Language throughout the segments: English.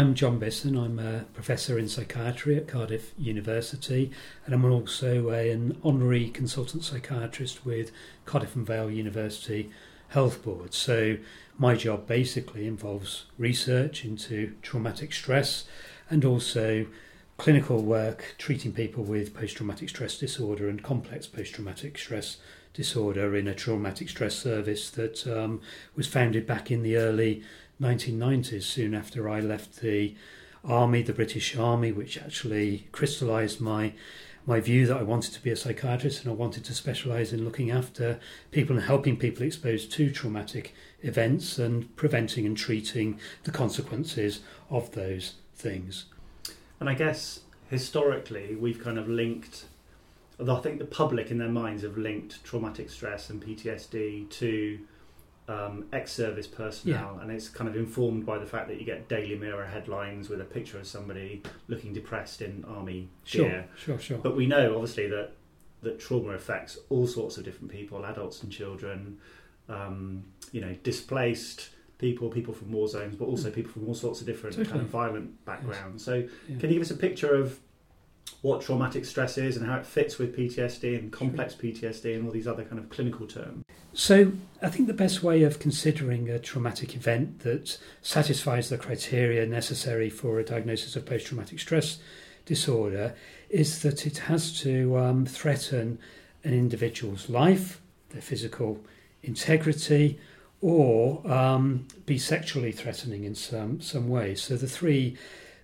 I'm John Bisson. I'm a professor in psychiatry at Cardiff University, and I'm also a, an honorary consultant psychiatrist with Cardiff and Vale University Health Board. So, my job basically involves research into traumatic stress and also clinical work treating people with post traumatic stress disorder and complex post traumatic stress disorder in a traumatic stress service that um, was founded back in the early 1990s, soon after I left the army, the British Army, which actually crystallised my my view that I wanted to be a psychiatrist and I wanted to specialise in looking after people and helping people exposed to traumatic events and preventing and treating the consequences of those things. And I guess historically we've kind of linked I think the public in their minds have linked traumatic stress and PTSD to um, ex-service personnel, yeah. and it's kind of informed by the fact that you get Daily Mirror headlines with a picture of somebody looking depressed in army sure, gear. Sure, sure. But we know obviously that that trauma affects all sorts of different people, adults and children. Um, you know, displaced people, people from war zones, but also mm. people from all sorts of different totally. kind of violent backgrounds. Yes. So, yeah. can you give us a picture of what traumatic stress is and how it fits with PTSD and complex PTSD and all these other kind of clinical terms. So, I think the best way of considering a traumatic event that satisfies the criteria necessary for a diagnosis of post traumatic stress disorder is that it has to um, threaten an individual's life, their physical integrity, or um, be sexually threatening in some, some way. So, the three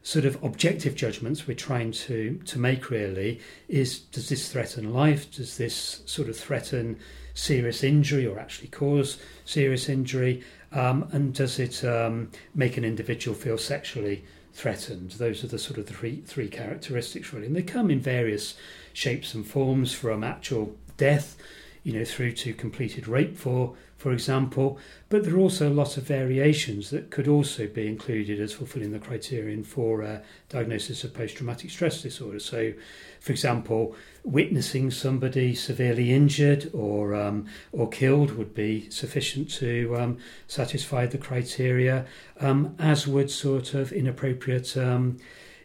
sort of objective judgments we're trying to to make really is does this threaten life? Does this sort of threaten serious injury or actually cause serious injury? Um, and does it um, make an individual feel sexually threatened? Those are the sort of three three characteristics really. And they come in various shapes and forms from actual death you know through to completed rape for for example, but there are also a lot of variations that could also be included as fulfilling the criterion for uh, diagnosis of post traumatic stress disorder. So, for example, witnessing somebody severely injured or um, or killed would be sufficient to um, satisfy the criteria, um, as would sort of inappropriate.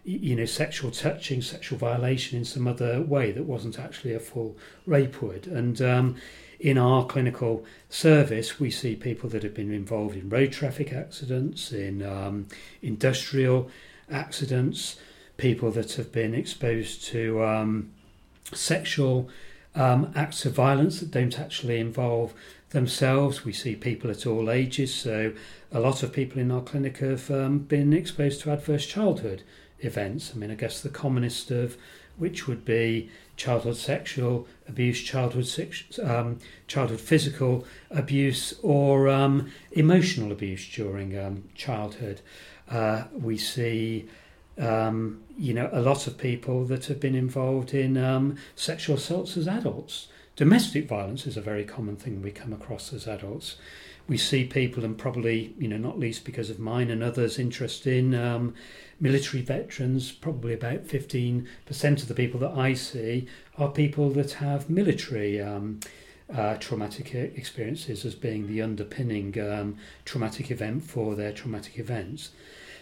You know, sexual touching, sexual violation in some other way that wasn't actually a full rape would. And um, in our clinical service, we see people that have been involved in road traffic accidents, in um, industrial accidents, people that have been exposed to um, sexual um, acts of violence that don't actually involve themselves. We see people at all ages, so a lot of people in our clinic have um, been exposed to adverse childhood events. I mean, I guess the commonest of which would be childhood sexual abuse, childhood um, childhood physical abuse, or um, emotional abuse during um, childhood. Uh, we see, um, you know, a lot of people that have been involved in um, sexual assaults as adults. Domestic violence is a very common thing we come across as adults we see people, and probably, you know, not least because of mine and others' interest in um, military veterans, probably about 15% of the people that I see are people that have military um, uh, traumatic experiences as being the underpinning um, traumatic event for their traumatic events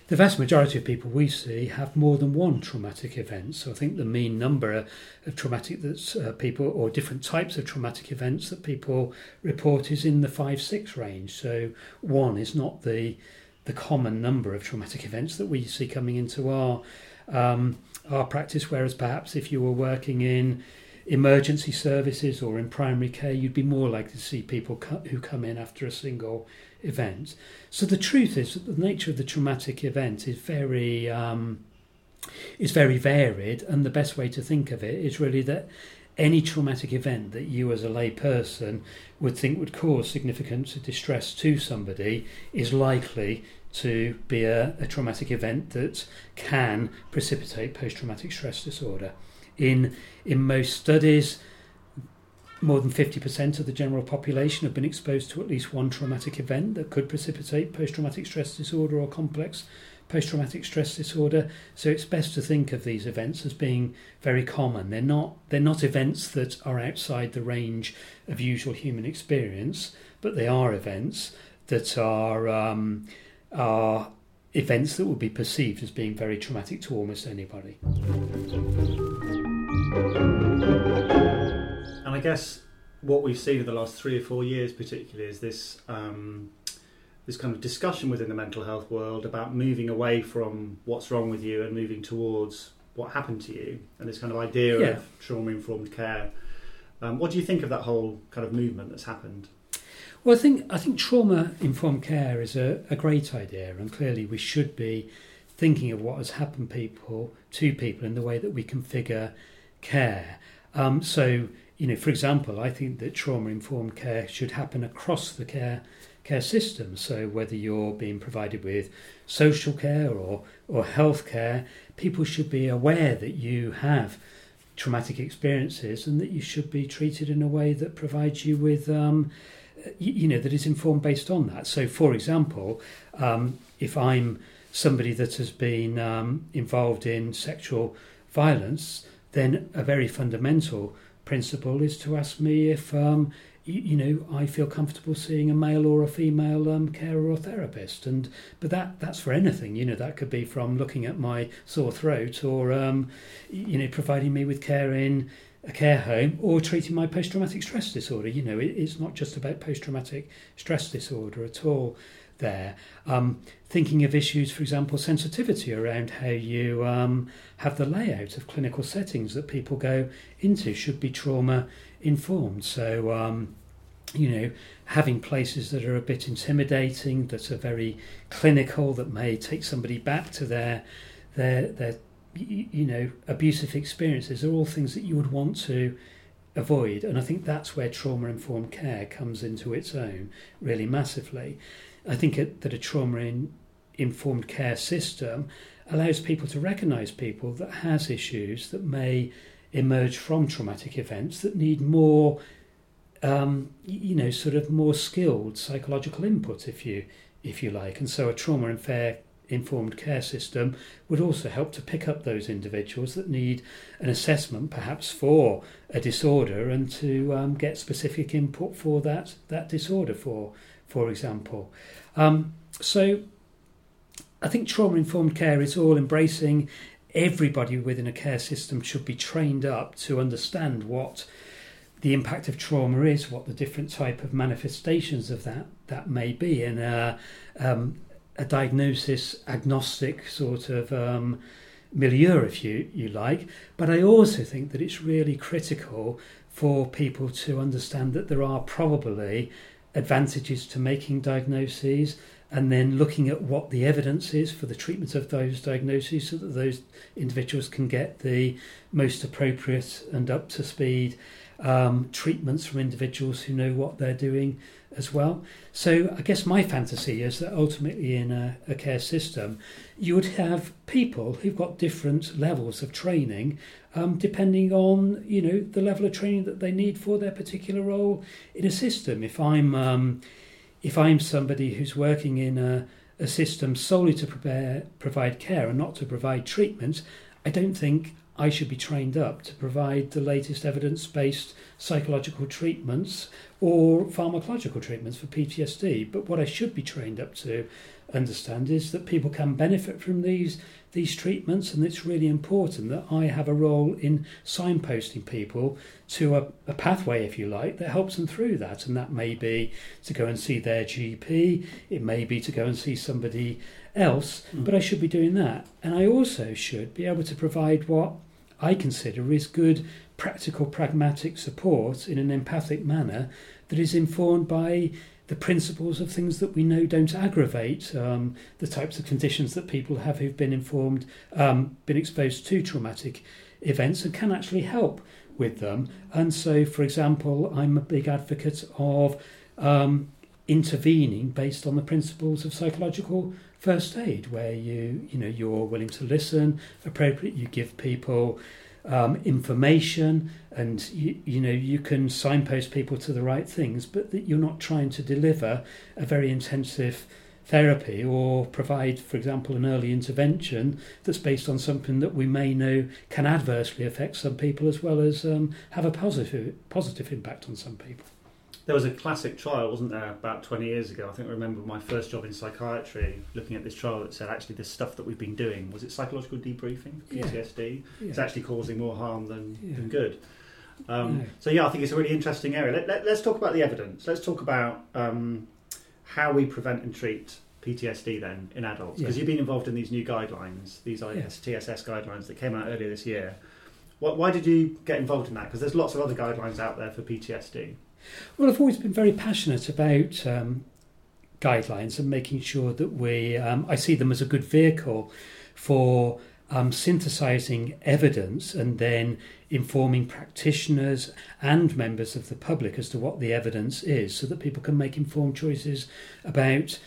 the vast majority of people we see have more than one traumatic event. So I think the mean number of traumatic that's uh, people or different types of traumatic events that people report is in the five six range. So one is not the the common number of traumatic events that we see coming into our um, our practice. Whereas perhaps if you were working in emergency services or in primary care, you'd be more likely to see people co- who come in after a single event. So the truth is that the nature of the traumatic event is very um, is very varied, and the best way to think of it is really that any traumatic event that you as a lay person would think would cause significant distress to somebody is likely to be a, a traumatic event that can precipitate post-traumatic stress disorder. In in most studies, more than 50% of the general population have been exposed to at least one traumatic event that could precipitate post traumatic stress disorder or complex post traumatic stress disorder. So it's best to think of these events as being very common. They're not, they're not events that are outside the range of usual human experience, but they are events that are, um, are events that would be perceived as being very traumatic to almost anybody. And I guess what we've seen in the last three or four years, particularly, is this um, this kind of discussion within the mental health world about moving away from what's wrong with you and moving towards what happened to you, and this kind of idea Yeah. of trauma informed care. Um, what do you think of that whole kind of movement that's happened? Well, I think I think trauma informed care is a, a great idea, and clearly we should be thinking of what has happened people to people in the way that we configure care. Um, so, you know, for example, I think that trauma informed care should happen across the care care system. So, whether you're being provided with social care or or health care, people should be aware that you have traumatic experiences and that you should be treated in a way that provides you with um, you, know that is informed based on that. So, for example, um, if I'm somebody that has been um, involved in sexual violence, then a very fundamental principle is to ask me if um, you, you know I feel comfortable seeing a male or a female um, carer or therapist. And but that that's for anything. You know that could be from looking at my sore throat or um, you know providing me with care in a care home or treating my post traumatic stress disorder. You know, it, it's not just about post traumatic stress disorder at all. There, um, thinking of issues, for example, sensitivity around how you um, have the layout of clinical settings that people go into should be trauma informed. So, um, you know, having places that are a bit intimidating, that are very clinical, that may take somebody back to their their their you know abusive experiences are all things that you would want to avoid and i think that's where trauma informed care comes into its own really massively. I think it, that a trauma informed care system allows people to recognize people that has issues that may emerge from traumatic events that need more um, you know sort of more skilled psychological input if you if you like. And so a trauma and fair informed care system would also help to pick up those individuals that need an assessment perhaps for a disorder and to um, get specific input for that that disorder for for example. Um, so I think trauma informed care is all embracing. Everybody within a care system should be trained up to understand what the impact of trauma is, what the different type of manifestations of that that may be, and uh, um, a diagnosis agnostic sort of um, milieu, if you you like. But I also think that it's really critical for people to understand that there are probably advantages to making diagnoses and then looking at what the evidence is for the treatment of those diagnoses so that those individuals can get the most appropriate and up to speed um, treatments from individuals who know what they're doing as well. So I guess my fantasy is that ultimately in a, a care system, you would have people who've got different levels of training, um, depending on you know the level of training that they need for their particular role in a system. If I'm um, if I'm somebody who's working in a, a system solely to prepare, provide care and not to provide treatment, I don't think I should be trained up to provide the latest evidence based psychological treatments or pharmacological treatments for PTSD. But what I should be trained up to understand is that people can benefit from these these treatments and it's really important that I have a role in signposting people to a, a pathway if you like that helps them through that and that may be to go and see their GP it may be to go and see somebody else Mm. but I should be doing that and I also should be able to provide what I consider is good practical pragmatic support in an empathic manner that is informed by the principles of things that we know don't aggravate um, the types of conditions that people have who've been informed, um, been exposed to traumatic events, and can actually help with them. And so, for example, I'm a big advocate of um, intervening based on the principles of psychological first aid, where you you know you're willing to listen, appropriate, you give people um, information, and you, you know you can signpost people to the right things, but that you're not trying to deliver a very intensive therapy or provide, for example, an early intervention that's based on something that we may know can adversely affect some people as well as um, have a positive positive impact on some people. There was a classic trial, wasn't there, about 20 years ago? I think I remember my first job in psychiatry looking at this trial that said actually this stuff that we've been doing was it psychological debriefing, PTSD? Yeah. It's actually causing more harm than, yeah. than good. Um, So yeah, I think it's a really interesting area. Let, us let, talk about the evidence. Let's talk about um, how we prevent and treat PTSD then in adults because yeah. you've been involved in these new guidelines, these TSS guidelines that came out earlier this year. Why did you get involved in that? Because there's lots of other guidelines out there for PTSD. Well, I've always been very passionate about um, guidelines and making sure that we, um, I see them as a good vehicle for um, synthesizing evidence and then informing practitioners and members of the public as to what the evidence is so that people can make informed choices about,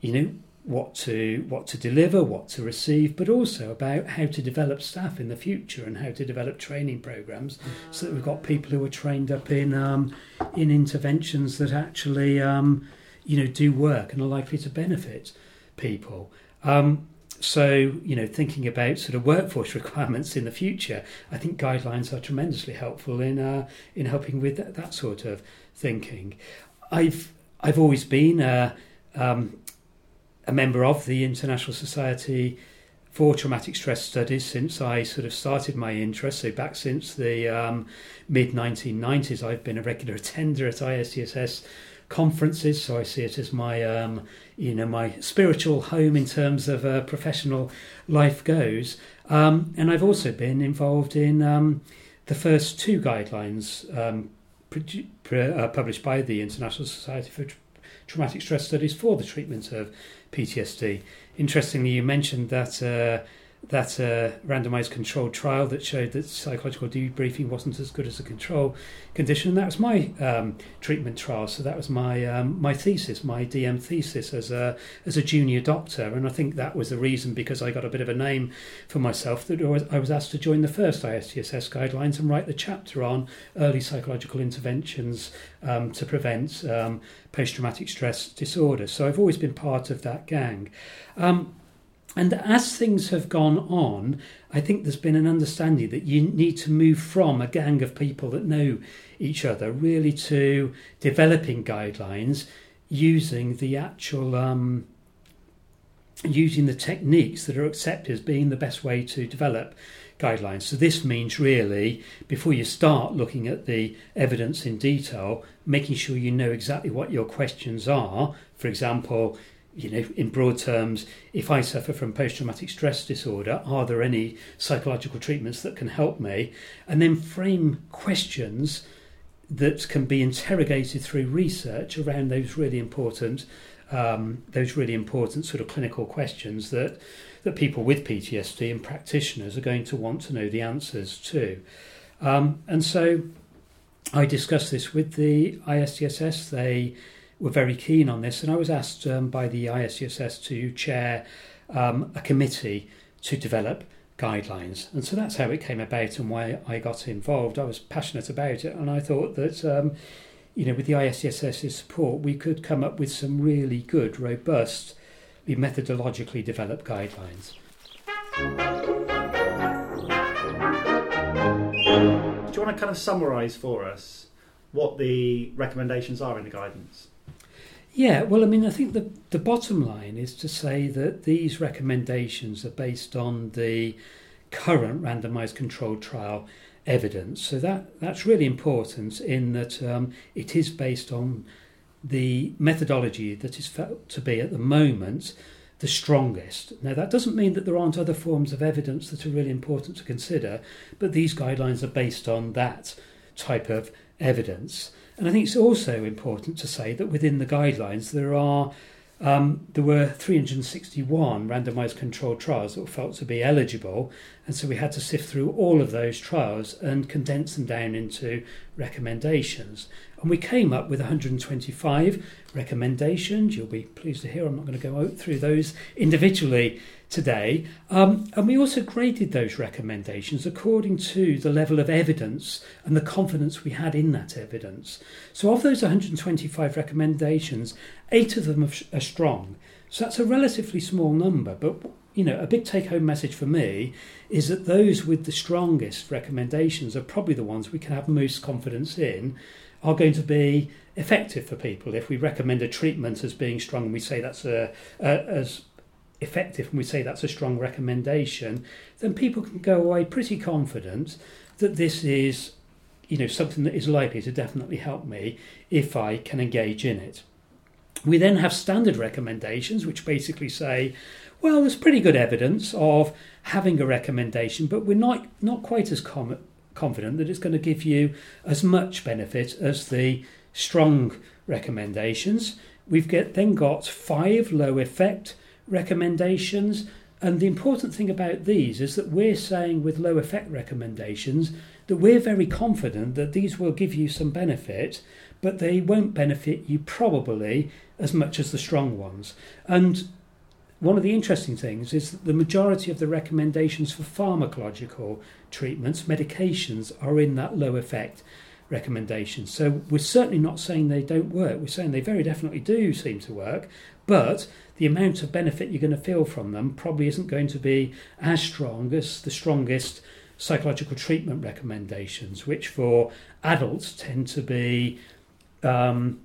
you know, what to what to deliver, what to receive, but also about how to develop staff in the future and how to develop training programs, so that we've got people who are trained up in um, in interventions that actually um, you know do work and are likely to benefit people. Um, so you know, thinking about sort of workforce requirements in the future, I think guidelines are tremendously helpful in uh, in helping with that, that, sort of thinking. I've I've always been. Uh, um, a member of the International Society for Traumatic Stress Studies since I sort of started my interest. So back since the um, mid 1990s, I've been a regular attender at ISTSS conferences. So I see it as my um, you know my spiritual home in terms of uh, professional life goes. Um, and I've also been involved in um, the first two guidelines um, uh, published by the International Society for Traumatic Stress Studies for the treatment of PTSD. Interestingly, you mentioned that uh, that uh, randomized controlled trial that showed that psychological debriefing wasn't as good as a control condition. And that was my um, treatment trial. So that was my um, my thesis, my DM thesis as a as a junior doctor. And I think that was the reason because I got a bit of a name for myself that I was asked to join the first ISTSS guidelines and write the chapter on early psychological interventions um, to prevent um, post traumatic stress disorder. So I've always been part of that gang. And as things have gone on, I think there's been an understanding that you need to move from a gang of people that know each other really to developing guidelines using the actual um, using the techniques that are accepted as being the best way to develop guidelines. So this means really before you start looking at the evidence in detail, making sure you know exactly what your questions are. For example, you know, in broad terms, if I suffer from post traumatic stress disorder, are there any psychological treatments that can help me? And then frame questions that can be interrogated through research around those really important, um, those really important sort of clinical questions that that people with PTSD and practitioners are going to want to know the answers to. Um, and so, I discussed this with the ISTSS. They were very keen on this, and I was asked um, by the ISTSS to chair um, a committee to develop guidelines. And so that's how it came about and why I got involved. I was passionate about it, and I thought that, um, you know, with the ISTSS's support, we could come up with some really good, robust, methodologically developed guidelines. Do you want to kind of summarise for us what the recommendations are in the guidance? Yeah, well, I mean, I think the, the bottom line is to say that these recommendations are based on the current randomized controlled trial evidence. So that, that's really important in that um, it is based on the methodology that is felt to be at the moment the strongest. Now, that doesn't mean that there aren't other forms of evidence that are really important to consider, but these guidelines are based on that type of evidence. And I think it's also important to say that within the guidelines there are um, there were 361 randomized controlled trials that were felt to be eligible, and so we had to sift through all of those trials and condense them down into recommendations. And we came up with 125 recommendations. You'll be pleased to hear I'm not going to go through those individually today. Um, and we also graded those recommendations according to the level of evidence and the confidence we had in that evidence. So, of those 125 recommendations, eight of them are strong. So, that's a relatively small number, but you know, a big take home message for me is that those with the strongest recommendations are probably the ones we can have most confidence in are going to be effective for people. If we recommend a treatment as being strong and we say that's a, a as effective and we say that's a strong recommendation, then people can go away pretty confident that this is you know something that is likely to definitely help me if I can engage in it. We then have standard recommendations which basically say, well, there's pretty good evidence of having a recommendation, but we're not not quite as com- confident that it's going to give you as much benefit as the strong recommendations. We've get, then got five low effect recommendations. And the important thing about these is that we're saying with low effect recommendations that we're very confident that these will give you some benefit, but they won't benefit you probably as much as the strong ones. And one of the interesting things is that the majority of the recommendations for pharmacological treatments, medications, are in that low effect recommendation. So we're certainly not saying they don't work. We're saying they very definitely do seem to work, but the amount of benefit you're going to feel from them probably isn't going to be as strong as the strongest psychological treatment recommendations, which for adults tend to be um,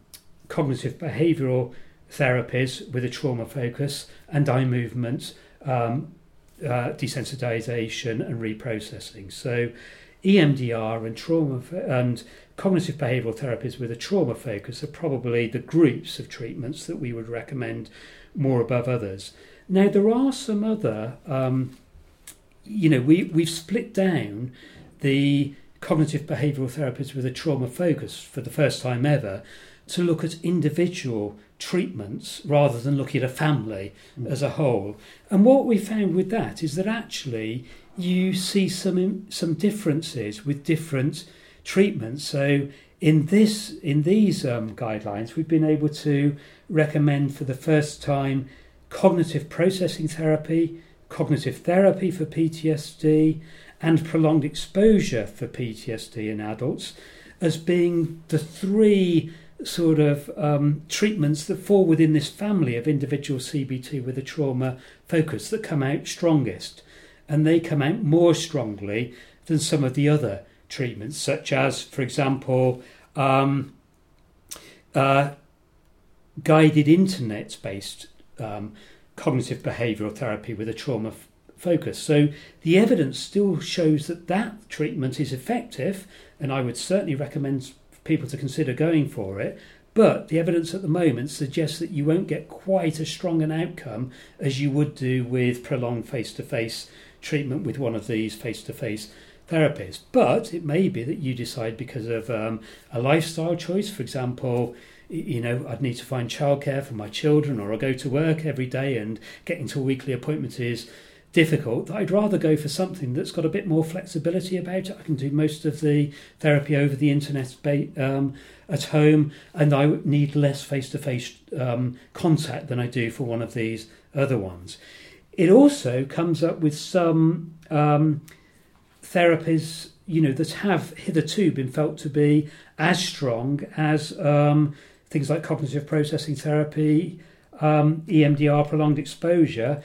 cognitive behavioural therapies with a trauma focus and eye movement, um, uh, desensitization, and reprocessing. So, EMDR and trauma and cognitive behavioural therapies with a trauma focus are probably the groups of treatments that we would recommend more above others. Now, there are some other, um, you know, we, we've split down the cognitive behavioural therapies with a trauma focus for the first time ever to look at individual treatments rather than looking at a family mm. as a whole. And what we found with that is that actually you see some some differences with different treatments. So in this in these um, guidelines, we've been able to recommend for the first time cognitive processing therapy, cognitive therapy for PTSD, and prolonged exposure for PTSD in adults as being the three sort of um, treatments that fall within this family of individual CBT with a trauma focus that come out strongest. And they come out more strongly than some of the other treatments, such as, for example, um, uh, guided internet based um, cognitive behavioural therapy with a trauma f- focus. So the evidence still shows that that treatment is effective, and I would certainly recommend people to consider going for it. But the evidence at the moment suggests that you won't get quite as strong an outcome as you would do with prolonged face to face treatment with one of these face to face therapists. But it may be that you decide because of um, a lifestyle choice, for example, you know, I'd need to find childcare for my children, or I go to work every day and getting to a weekly appointment is difficult. that I'd rather go for something that's got a bit more flexibility about it. I can do most of the therapy over the internet um, at home, and I need less face to face contact than I do for one of these other ones. It also comes up with some um, therapies, you know, that have hitherto been felt to be as strong as um, things like cognitive processing therapy, um, EMDR, prolonged exposure,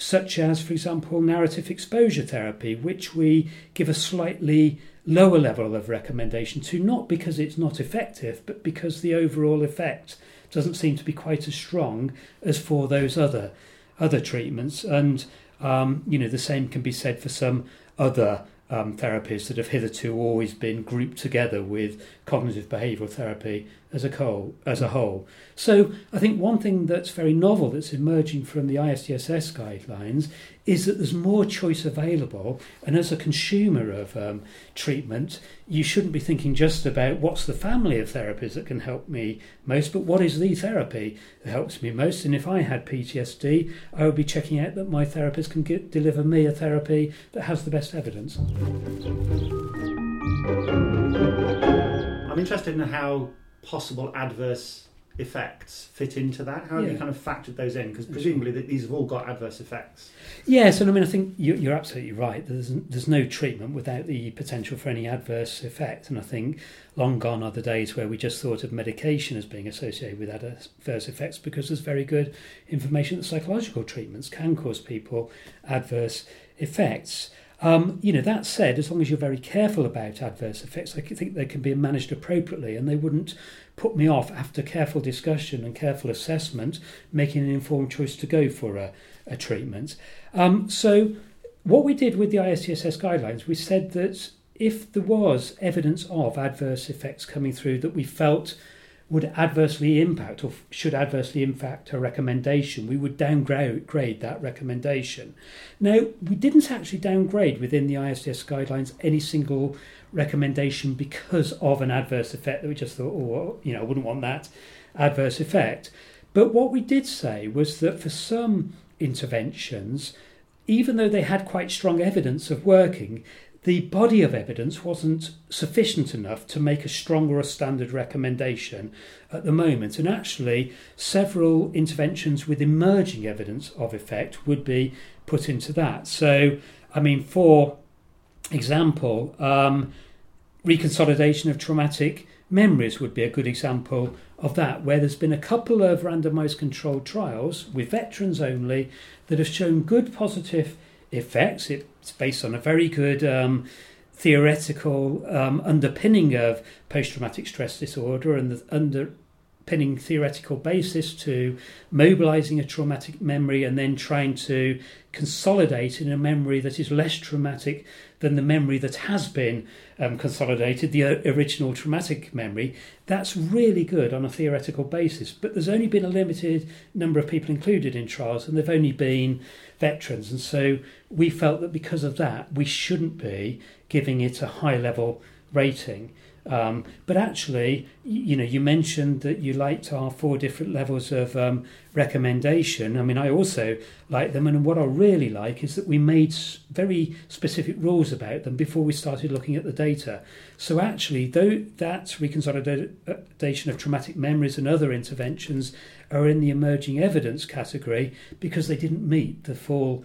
such as, for example, narrative exposure therapy, which we give a slightly lower level of recommendation to, not because it's not effective, but because the overall effect doesn't seem to be quite as strong as for those other other treatments. And um, you know, the same can be said for some other um, therapies that have hitherto always been grouped together with cognitive behavioural therapy as a whole. As a whole, so I think one thing that's very novel that's emerging from the ISTSS guidelines is that there's more choice available, and as a consumer of um, treatment, you shouldn't be thinking just about what's the family of therapies that can help me most, but what is the therapy that helps me most. And if I had PTSD, I would be checking out that my therapist can get, deliver me a therapy that has the best evidence. I'm interested in how possible adverse effects fit into that? How have yeah. you kind of factored those in? Because presumably sure. these have all got adverse effects. Yes, and I mean I think you're absolutely right. There's there's no treatment without the potential for any adverse effect, and I think long gone are the days where we just thought of medication as being associated with adverse effects because there's very good information that psychological treatments can cause people adverse effects. Um, you know, that said, as long as you're very careful about adverse effects, I think they can be managed appropriately and they wouldn't put me off after careful discussion and careful assessment, making an informed choice to go for a, a treatment. Um, so, what we did with the ISTSS guidelines, we said that if there was evidence of adverse effects coming through that we felt would adversely impact or should adversely impact a recommendation, we would downgrade that recommendation. Now, we didn't actually downgrade within the ISDS guidelines any single recommendation because of an adverse effect that we just thought, oh, you know, I wouldn't want that adverse effect. But what we did say was that for some interventions, even though they had quite strong evidence of working, the body of evidence wasn't sufficient enough to make a stronger standard recommendation at the moment. And actually, several interventions with emerging evidence of effect would be put into that. So, I mean, for example, um, reconsolidation of traumatic memories would be a good example of that, where there's been a couple of randomized controlled trials with veterans only that have shown good positive effects. It's based on a very good um, theoretical um, underpinning of post traumatic stress disorder and the underpinning theoretical basis to mobilizing a traumatic memory and then trying to consolidate in a memory that is less traumatic than the memory that has been um, consolidated, the original traumatic memory. That's really good on a theoretical basis. But there's only been a limited number of people included in trials, and they've only been veterans. And so we felt that because of that, we shouldn't be giving it a high level rating. Um, but actually, you know, you mentioned that you liked our four different levels of um, recommendation. I mean, I also like them, and what I really like is that we made very specific rules about them before we started looking at the data. So actually, though that reconsolidation of traumatic memories and other interventions are in the emerging evidence category because they didn't meet the full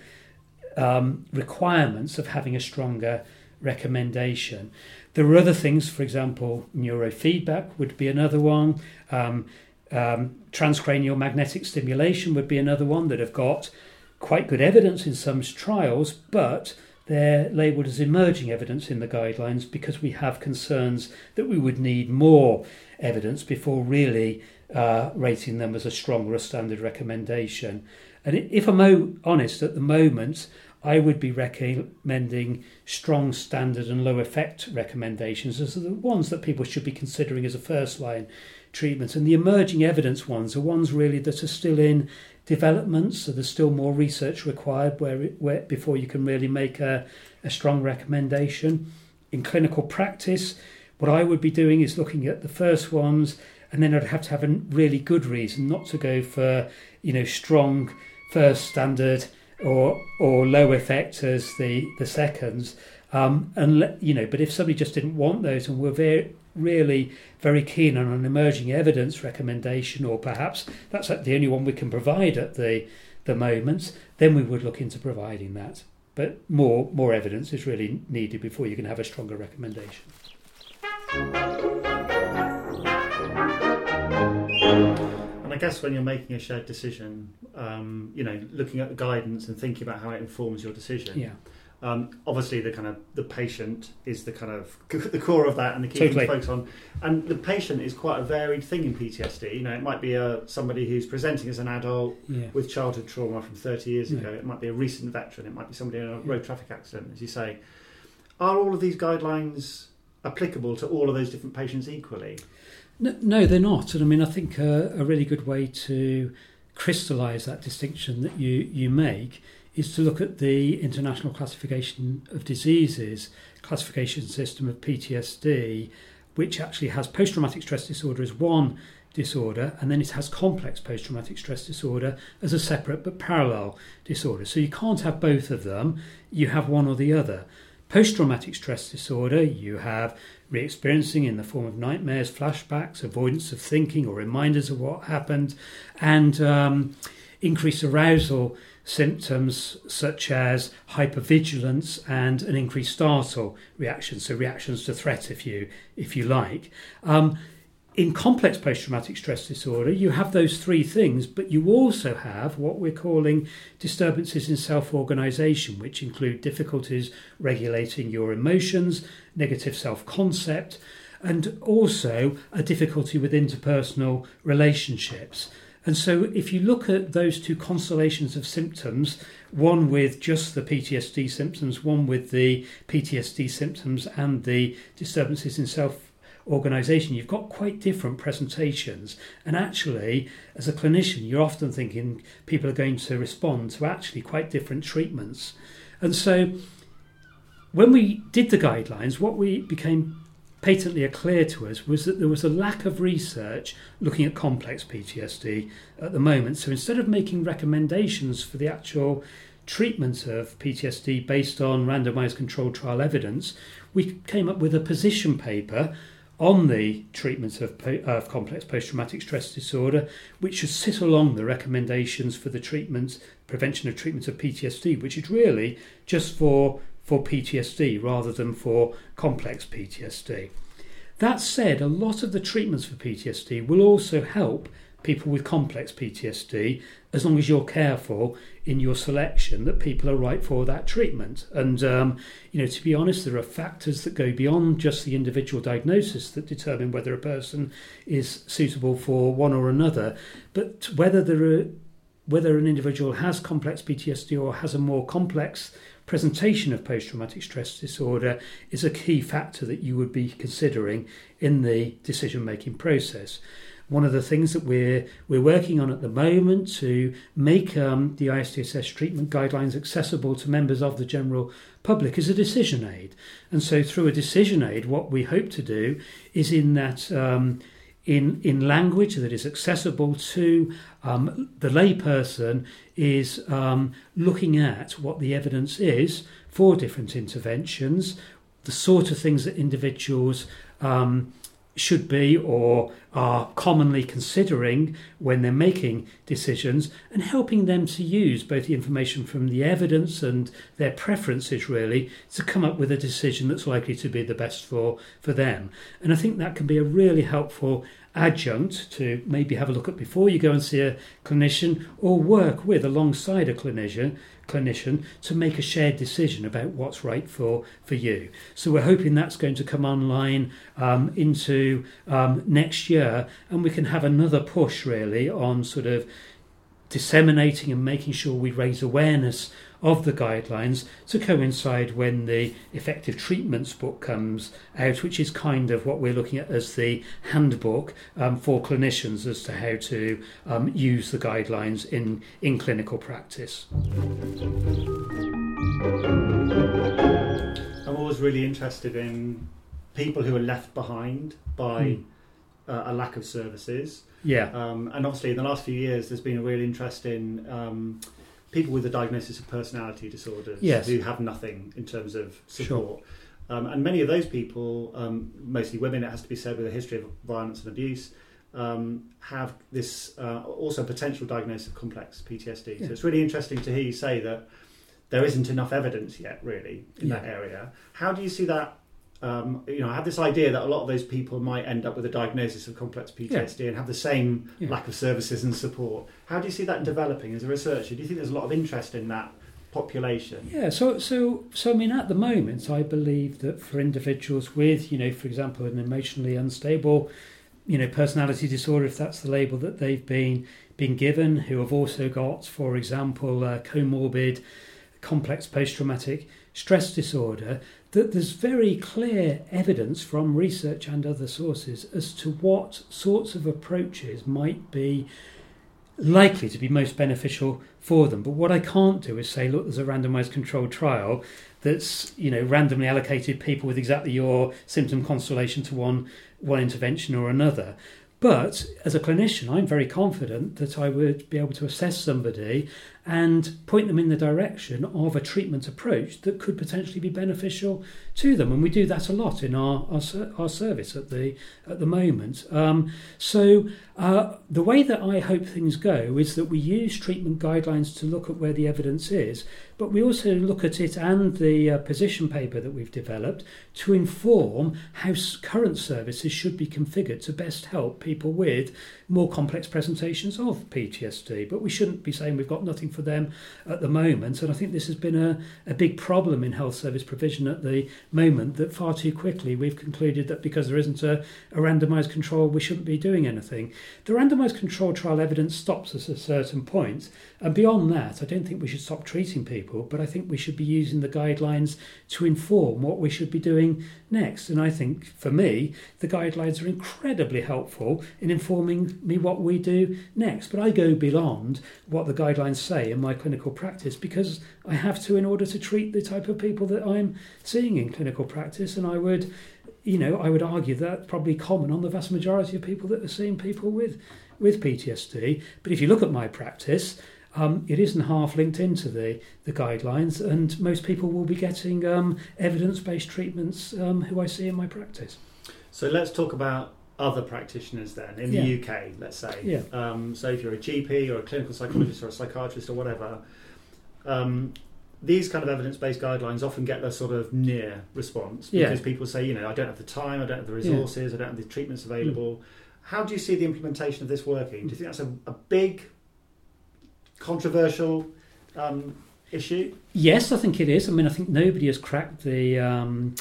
um, requirements of having a stronger recommendation. There are other things, for example, neurofeedback would be another one. Um, um, transcranial magnetic stimulation would be another one that have got quite good evidence in some trials, but they're labelled as emerging evidence in the guidelines because we have concerns that we would need more evidence before really uh, rating them as a strong or a standard recommendation. And if I'm honest, at the moment, I would be recommending strong standard and low effect recommendations as the ones that people should be considering as a first line treatment. And the emerging evidence ones are ones really that are still in development, so there's still more research required where, where before you can really make a, a strong recommendation. In clinical practice, what I would be doing is looking at the first ones and then I'd have to have a really good reason not to go for you know strong first standard or or low effect as the the seconds. Um, and you know, but if somebody just didn't want those and were very really very keen on an emerging evidence recommendation, or perhaps that's the only one we can provide at the the moment, then we would look into providing that. But more more evidence is really needed before you can have a stronger recommendation. I guess when you're making a shared decision, um, you know, looking at the guidance and thinking about how it informs your decision. Yeah. Um, obviously, the kind of the patient is the kind of the core of that, and the key totally. thing to focus on. And the patient is quite a varied thing in PTSD. You know, it might be a somebody who's presenting as an adult yeah. with childhood trauma from 30 years Yeah. ago. It might be a recent veteran. It might be somebody in a road traffic accident, as you say. Are all of these guidelines applicable to all of those different patients equally? No, no, they're not. And I mean, I think a, a really good way to crystallise that distinction that you, you make is to look at the International Classification of Diseases classification system of PTSD, which actually has post traumatic stress disorder as one disorder, and then it has complex post traumatic stress disorder as a separate but parallel disorder. So you can't have both of them, you have one or the other. Post traumatic stress disorder, you have re experiencing in the form of nightmares, flashbacks, avoidance of thinking, or reminders of what happened, and um, increased arousal symptoms such as hypervigilance and an increased startle reaction, so reactions to threat, if you if you like. Um, in complex post traumatic stress disorder, you have those three things, but you also have what we're calling disturbances in self organization, which include difficulties regulating your emotions, negative self concept, and also a difficulty with interpersonal relationships. And so, if you look at those two constellations of symptoms, one with just the PTSD symptoms, one with the PTSD symptoms and the disturbances in self organisation, you've got quite different presentations. And actually, as a clinician, you're often thinking people are going to respond to actually quite different treatments. And so, when we did the guidelines, what we became patently clear to us was that there was a lack of research looking at complex PTSD at the moment. So instead of making recommendations for the actual treatment of PTSD based on randomized controlled trial evidence, we came up with a position paper on the treatment of, of complex post traumatic stress disorder, which should sit along the recommendations for the treatment, prevention of treatment of PTSD, which is really just for, for PTSD rather than for complex PTSD. That said, a lot of the treatments for PTSD will also help people with complex PTSD as long as you're careful in your selection that people are right for that treatment. And, um, you know, to be honest, there are factors that go beyond just the individual diagnosis that determine whether a person is suitable for one or another. But whether there are whether an individual has complex PTSD or has a more complex presentation of post traumatic stress disorder is a key factor that you would be considering in the decision making process one of the things that we're we're working on at the moment to make um, the ISTSS treatment guidelines accessible to members of the general public is a decision aid. And so, through a decision aid, what we hope to do is in that. Um, in, in language that is accessible to um, the layperson is um, looking at what the evidence is for different interventions, the sort of things that individuals um, should be or are commonly considering when they're making decisions and helping them to use both the information from the evidence and their preferences really to come up with a decision that's likely to be the best for for them. And i think that can be a really helpful adjunct to maybe have a look at before you go and see a clinician or work with alongside a clinician clinician to make a shared decision about what's right for, for you. So we're hoping that's going to come online um, into um, next year, and we can have another push really on sort of disseminating and making sure we raise awareness of the guidelines to coincide when the effective treatments book comes out, which is kind of what we're looking at as the handbook um, for clinicians as to how to um, use the guidelines in, in clinical practice. I'm always really interested in people who are left behind by mm. uh, a lack of services. Yeah. Um, and obviously, in the last few years, there's been a real interest in um, people with a diagnosis of personality disorders yes. who have nothing in terms of support. Sure. Um, and many of those people, um, mostly women, it has to be said, with a history of violence and abuse, um, have this uh, also potential diagnosis of complex PTSD. Yeah. So it's really interesting to hear you say that there isn't enough evidence yet, really, in yeah. that area. How do you see that um, you know, I had this idea that a lot of those people might end up with a diagnosis of complex PTSD yeah. and have the same yeah. lack of services and support. How do you see that developing as a researcher? Do you think there's a lot of interest in that population? Yeah, so so so I mean, at the moment, I believe that for individuals with, you know, for example, an emotionally unstable, you know, personality disorder, if that's the label that they've been been given, who have also got, for example, comorbid complex post-traumatic stress disorder, that there's very clear evidence from research and other sources as to what sorts of approaches might be likely to be most beneficial for them. But what I can't do is say, look, there's a randomized controlled trial that's you know randomly allocated people with exactly your symptom constellation to one one intervention or another. But as a clinician, I'm very confident that I would be able to assess somebody and point them in the direction of a treatment approach that could potentially be beneficial to them. And we do that a lot in our our, our service at the at the moment. Um, so uh, the way that I hope things go is that we use treatment guidelines to look at where the evidence is, but we also look at it and the uh, position paper that we've developed to inform how current services should be configured to best help people with more complex presentations of PTSD. But we shouldn't be saying we've got nothing for them at the moment. And I think this has been a, a big problem in health service provision at the moment that far too quickly we've concluded that because there isn't a, a randomised control, we shouldn't be doing anything. The randomised control trial evidence stops us at certain point, and beyond that, I don't think we should stop treating people, but I think we should be using the guidelines to inform what we should be doing next. And I think for me, the guidelines are incredibly helpful in informing me what we do next. But I go beyond what the guidelines say in my clinical practice because I have to in order to treat the type of people that I'm seeing in clinical practice. And I would, you know, I would argue that probably common on the vast majority of people that are seeing people with with PTSD. But if you look at my practice, um, it isn't half linked into the, the guidelines, and most people will be getting um, evidence based treatments um, who I see in my practice. So let's talk about other practitioners then in yeah. the UK, let's say. Yeah. Um, so if you're a GP or a clinical psychologist or a psychiatrist or whatever, um, these kind of evidence-based guidelines often get the sort of near response because yeah. people say, you know, I don't have the time, I don't have the resources, yeah. I don't have the treatments available. Mm. How do you see the implementation of this working? Do you think that's a, a big controversial um, issue? Yes, I think it is. I mean, I think nobody has cracked the um,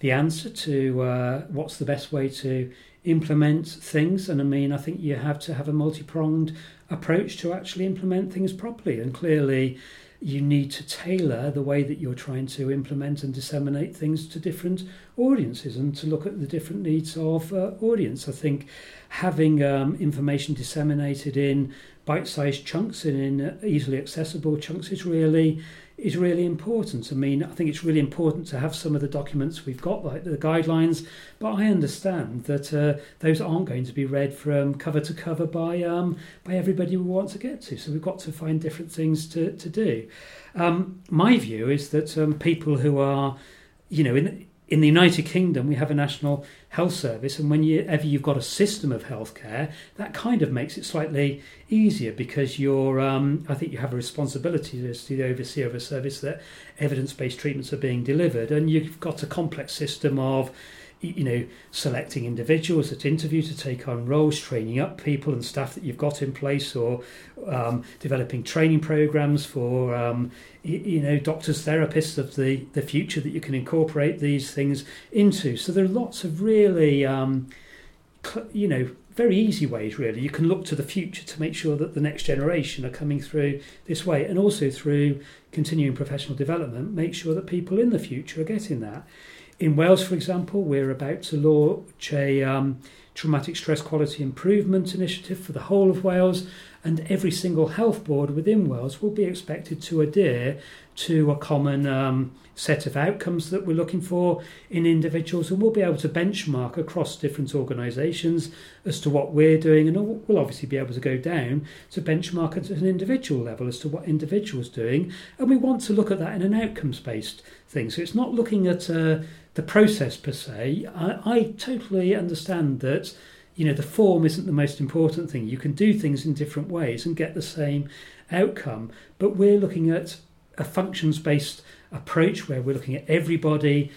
the answer to uh, what's the best way to implement things. And I mean, I think you have to have a multi pronged approach to actually implement things properly. And clearly, you need to tailor the way that you're trying to implement and disseminate things to different audiences and to look at the different needs of uh, audience. I think having um, information disseminated in bite-sized chunks and in easily accessible chunks is really is really important. I mean, I think it's really important to have some of the documents we've got, like the guidelines, but I understand that uh, those aren't going to be read from cover to cover by um, by everybody we want to get to. So we've got to find different things to to do. Um, my view is that um, people who are, you know, in in the United Kingdom, we have a national health service, and whenever you've got a system of healthcare, that kind of makes it slightly easier because you're, um, I think, you have a responsibility as the overseer of a service that evidence-based treatments are being delivered, and you've got a complex system of you know, selecting individuals that interview to take on roles, training up people and staff that you've got in place, or um, developing training programs for, um, you know, doctors, therapists of the, the future that you can incorporate these things into. So there are lots of really, um, cl- you know, very easy ways, really. You can look to the future to make sure that the next generation are coming through this way, and also through continuing professional development, make sure that people in the future are getting that. In Wales, for example, we're about to launch a um, traumatic stress quality improvement initiative for the whole of Wales, and every single health board within Wales will be expected to adhere to a common um, set of outcomes that we're looking for in individuals, and we'll be able to benchmark across different organisations as to what we're doing, and we'll obviously be able to go down to benchmark at an individual level as to what individuals doing, and we want to look at that in an outcomes based thing. So it's not looking at uh, the process per se. I, I totally understand that you know the form isn't the most important thing. You can do things in different ways and get the same outcome, but we're looking at a functions based approach where we're looking at everybody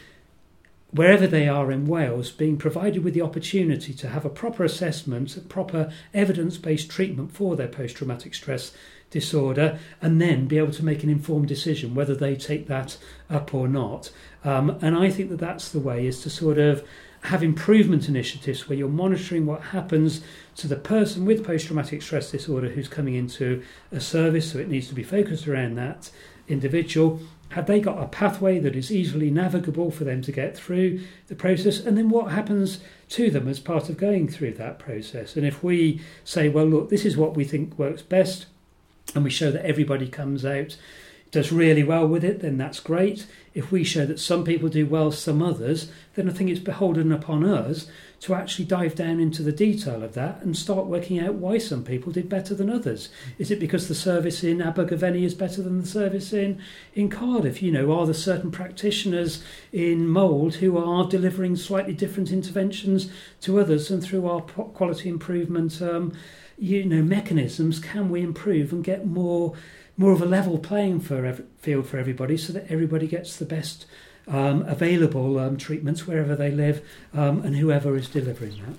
wherever they are in Wales, being provided with the opportunity to have a proper assessment, proper evidence based treatment for their post traumatic stress disorder, and then be able to make an informed decision whether they take that up or not. Um, and I think that that's the way is to sort of have improvement initiatives where you're monitoring what happens to the person with post traumatic stress disorder who's coming into a service, so it needs to be focused around that individual. Have they got a pathway that is easily navigable for them to get through the process? And then what happens to them as part of going through that process? And if we say, well, look, this is what we think works best, and we show that everybody comes out does really well with it, then that's great. If we show that some people do well, some others, then I think it's beholden upon us to actually dive down into the detail of that and start working out why some people did better than others. Is it because the service in Abergavenny is better than the service in, in Cardiff? You know, are there certain practitioners in Mold who are delivering slightly different interventions to others? And through our quality improvement, um, you know, mechanisms, can we improve and get more more of a level playing for every, field for everybody, so that everybody gets the best um, available um, treatments wherever they live um, and whoever is delivering that.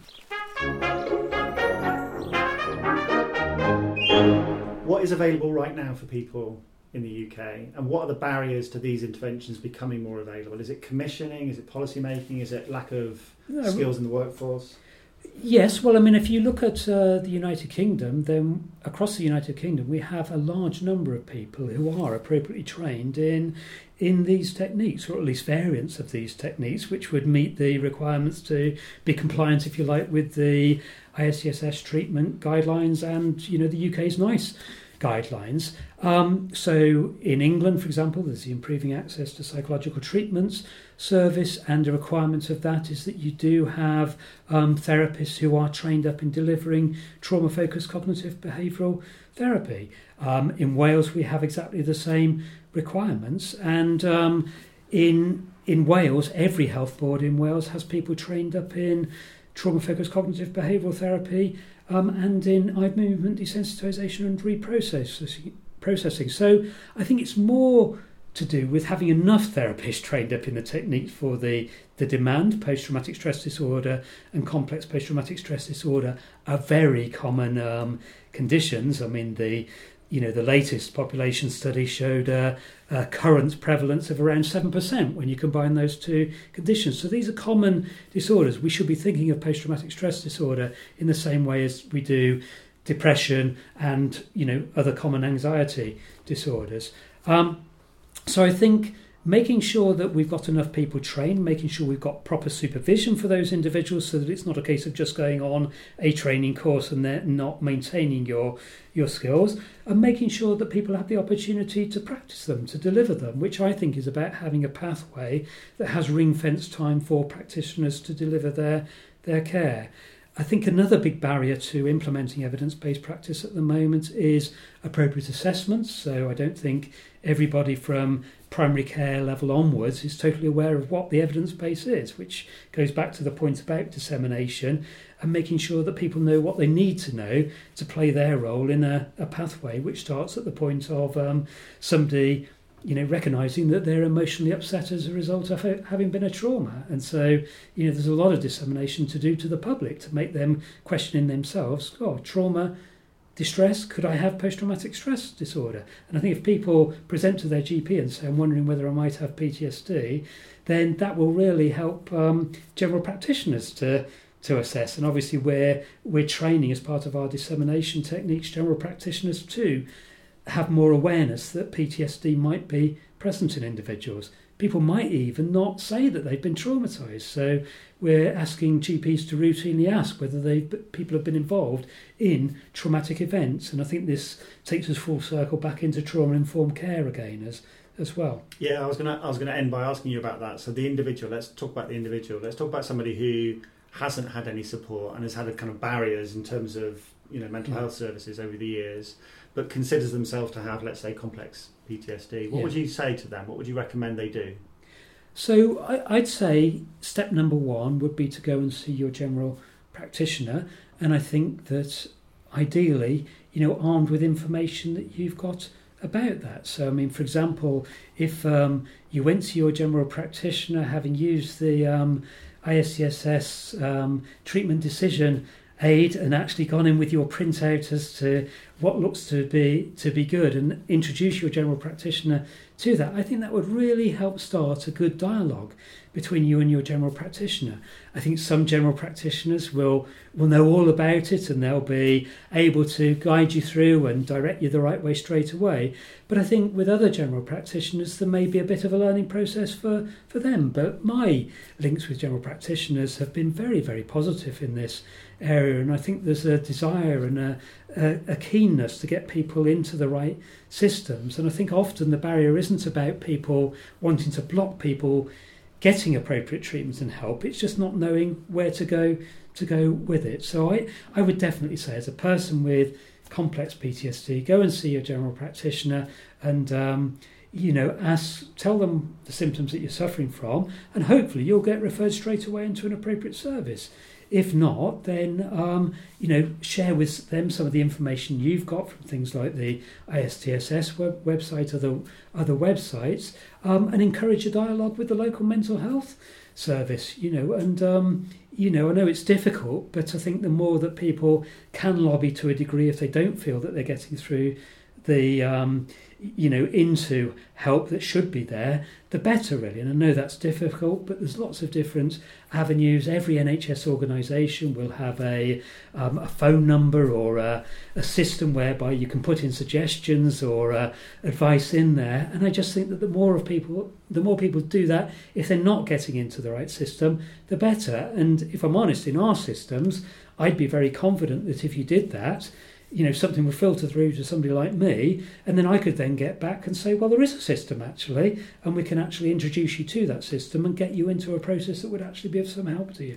What is available right now for people in the UK, and what are the barriers to these interventions becoming more available? Is it commissioning? Is it policy making? Is it lack of skills in the workforce? Yes, well, I mean, if you look at uh, the United Kingdom, then across the United Kingdom, we have a large number of people who are appropriately trained in in these techniques, or at least variants of these techniques, which would meet the requirements to be compliant, if you like, with the ISTSS treatment guidelines and you know the UK's NICE guidelines. Um, so in England, for example, there's the Improving Access to Psychological Treatments service, and a requirement of that is that you do have um, therapists who are trained up in delivering trauma focused cognitive behavioural therapy. Um, in Wales, we have exactly the same requirements, and um, in in Wales, every health board in Wales has people trained up in trauma focused cognitive behavioural therapy um, and in eye movement desensitization and reprocessing. Processing. So I think it's more to do with having enough therapists trained up in the techniques for the, the demand. Post traumatic stress disorder and complex post traumatic stress disorder are very common um, conditions. I mean, the you know, the latest population study showed a, a, current prevalence of around 7% when you combine those two conditions. So these are common disorders. We should be thinking of post traumatic stress disorder in the same way as we do depression and, you know, other common anxiety disorders. Um, so I think making sure that we've got enough people trained, making sure we've got proper supervision for those individuals so that it's not a case of just going on a training course and they're not maintaining your your skills, and making sure that people have the opportunity to practice them, to deliver them, which I think is about having a pathway that has ring fenced time for practitioners to deliver their their care. I think another big barrier to implementing evidence based practice at the moment is appropriate assessments. So I don't think everybody from primary care level onwards is totally aware of what the evidence base is, which goes back to the point about dissemination and making sure that people know what they need to know to play their role in a, a pathway which starts at the point of um, somebody you know, recognizing that they're emotionally upset as a result of having been a trauma. And so, you know, there's a lot of dissemination to do to the public to make them questioning themselves, oh, trauma distress? Could I have post traumatic stress disorder? And I think if people present to their GP and say, I'm wondering whether I might have PTSD, then that will really help um, general practitioners to to assess. And obviously, we're we're training as part of our dissemination techniques general practitioners to have more awareness that PTSD might be present in individuals. People might even not say that they've been traumatized. So we're asking GPs to routinely ask whether they people have been involved in traumatic events, and I think this takes us full circle back into trauma informed care again as as well. Yeah, I was gonna I was gonna end by asking you about that. So the individual. Let's talk about the individual. Let's talk about somebody who hasn't had any support and has had a kind of barriers in terms of you know mental yeah. health services over the years, but considers themselves to have let's say complex PTSD. What yeah. would you say to them? What would you recommend they do? So I, would say step number one would be to go and see your general practitioner, and I think that ideally, you know, armed with information that you've got about that. So, I mean, for example, if um, you went to your general practitioner having used the um, ISTSS um, treatment decision aid and actually gone in with your printout as to what looks to be to be good and introduce your general practitioner to that, I think that would really help start a good dialogue between you and your general practitioner. I think some general practitioners will will know all about it and they'll be able to guide you through and direct you the right way straight away. But I think with other general practitioners there may be a bit of a learning process for, for them. But my links with general practitioners have been very, very positive in this area and I think there's a desire and a, a, a, keenness to get people into the right systems. And I think often the barrier isn't about people wanting to block people getting appropriate treatment and help. It's just not knowing where to go to go with it. So I, I would definitely say, as a person with complex PTSD, go and see your general practitioner and um, you know, ask, tell them the symptoms that you're suffering from, and hopefully you'll get referred straight away into an appropriate service. If not, then um, you know share with them some of the information you've got from things like the ISTSS web- website, other other websites, um, and encourage a dialogue with the local mental health service. You know, and um, you know I know it's difficult, but I think the more that people can lobby to a degree, if they don't feel that they're getting through the um, you know, into help that should be there, the better, really. And I know that's difficult, but there's lots of different avenues. Every NHS organisation will have a, um, a phone number or a, a, system whereby you can put in suggestions or uh, advice in there. And I just think that the more of people, the more people do that, if they're not getting into the right system, the better. And if I'm honest, in our systems, I'd be very confident that if you did that, you know something would filter through to somebody like me and then i could then get back and say well there is a system actually and we can actually introduce you to that system and get you into a process that would actually be of some help to you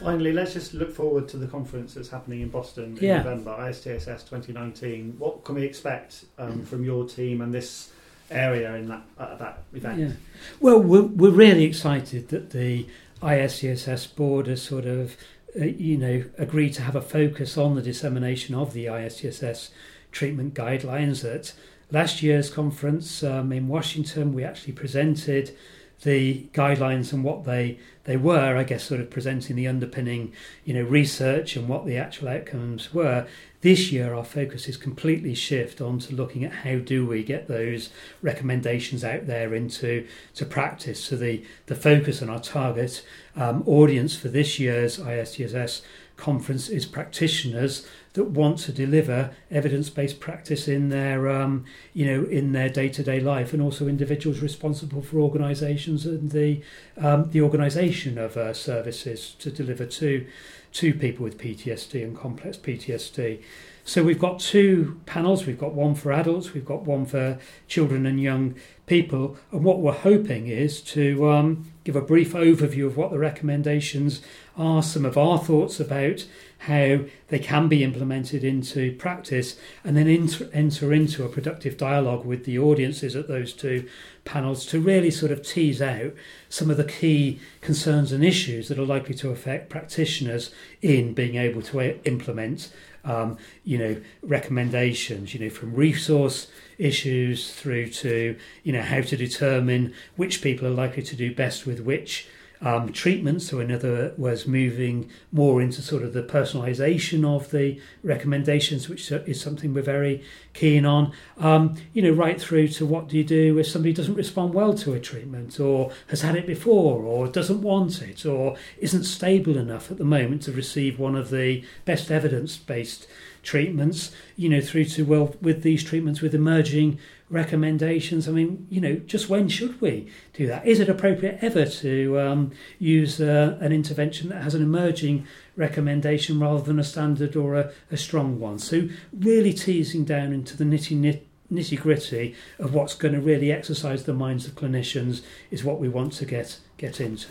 finally let's just look forward to the conference that's happening in boston in yeah. november istss 2019 what can we expect um, from your team and this area in that uh, that event yeah. well we're, we're really excited that the ISTSS board has sort of uh, you know, agreed to have a focus on the dissemination of the ISTSS treatment guidelines. At last year's conference um, in Washington, we actually presented the guidelines and what they they were. I guess sort of presenting the underpinning, you know, research and what the actual outcomes were. This year, our focus is completely shift onto looking at how do we get those recommendations out there into to practice. So the the focus on our target um, audience for this year's ISTSS conference is practitioners that want to deliver evidence-based practice in their um, you know in their day-to-day life and also individuals responsible for organizations and the um, the organization of uh, services to deliver to to people with PTSD and complex PTSD. So we've got two panels. We've got one for adults. We've got one for children and young people. And what we're hoping is to um, give a brief overview of what the recommendations are, some of our thoughts about how they can be implemented into practice, and then enter, enter into a productive dialogue with the audiences at those two panels to really sort of tease out some of the key concerns and issues that are likely to affect practitioners in being able to uh, implement um, you know recommendations you know from resource issues through to you know how to determine which people are likely to do best with which um, treatment. So, in other words, moving more into sort of the personalisation of the recommendations, which is something we're very keen on. Um, you know, right through to what do you do if somebody doesn't respond well to a treatment, or has had it before, or doesn't want it, or isn't stable enough at the moment to receive one of the best evidence based treatments, you know, through to, well, with these treatments with emerging recommendations. I mean, you know, just when should we do that? Is it appropriate ever to um, use uh, an intervention that has an emerging recommendation rather than a standard or a, a strong one? So, really teasing down into the nitty nitty gritty of what's going to really exercise the minds of clinicians is what we want to get get into.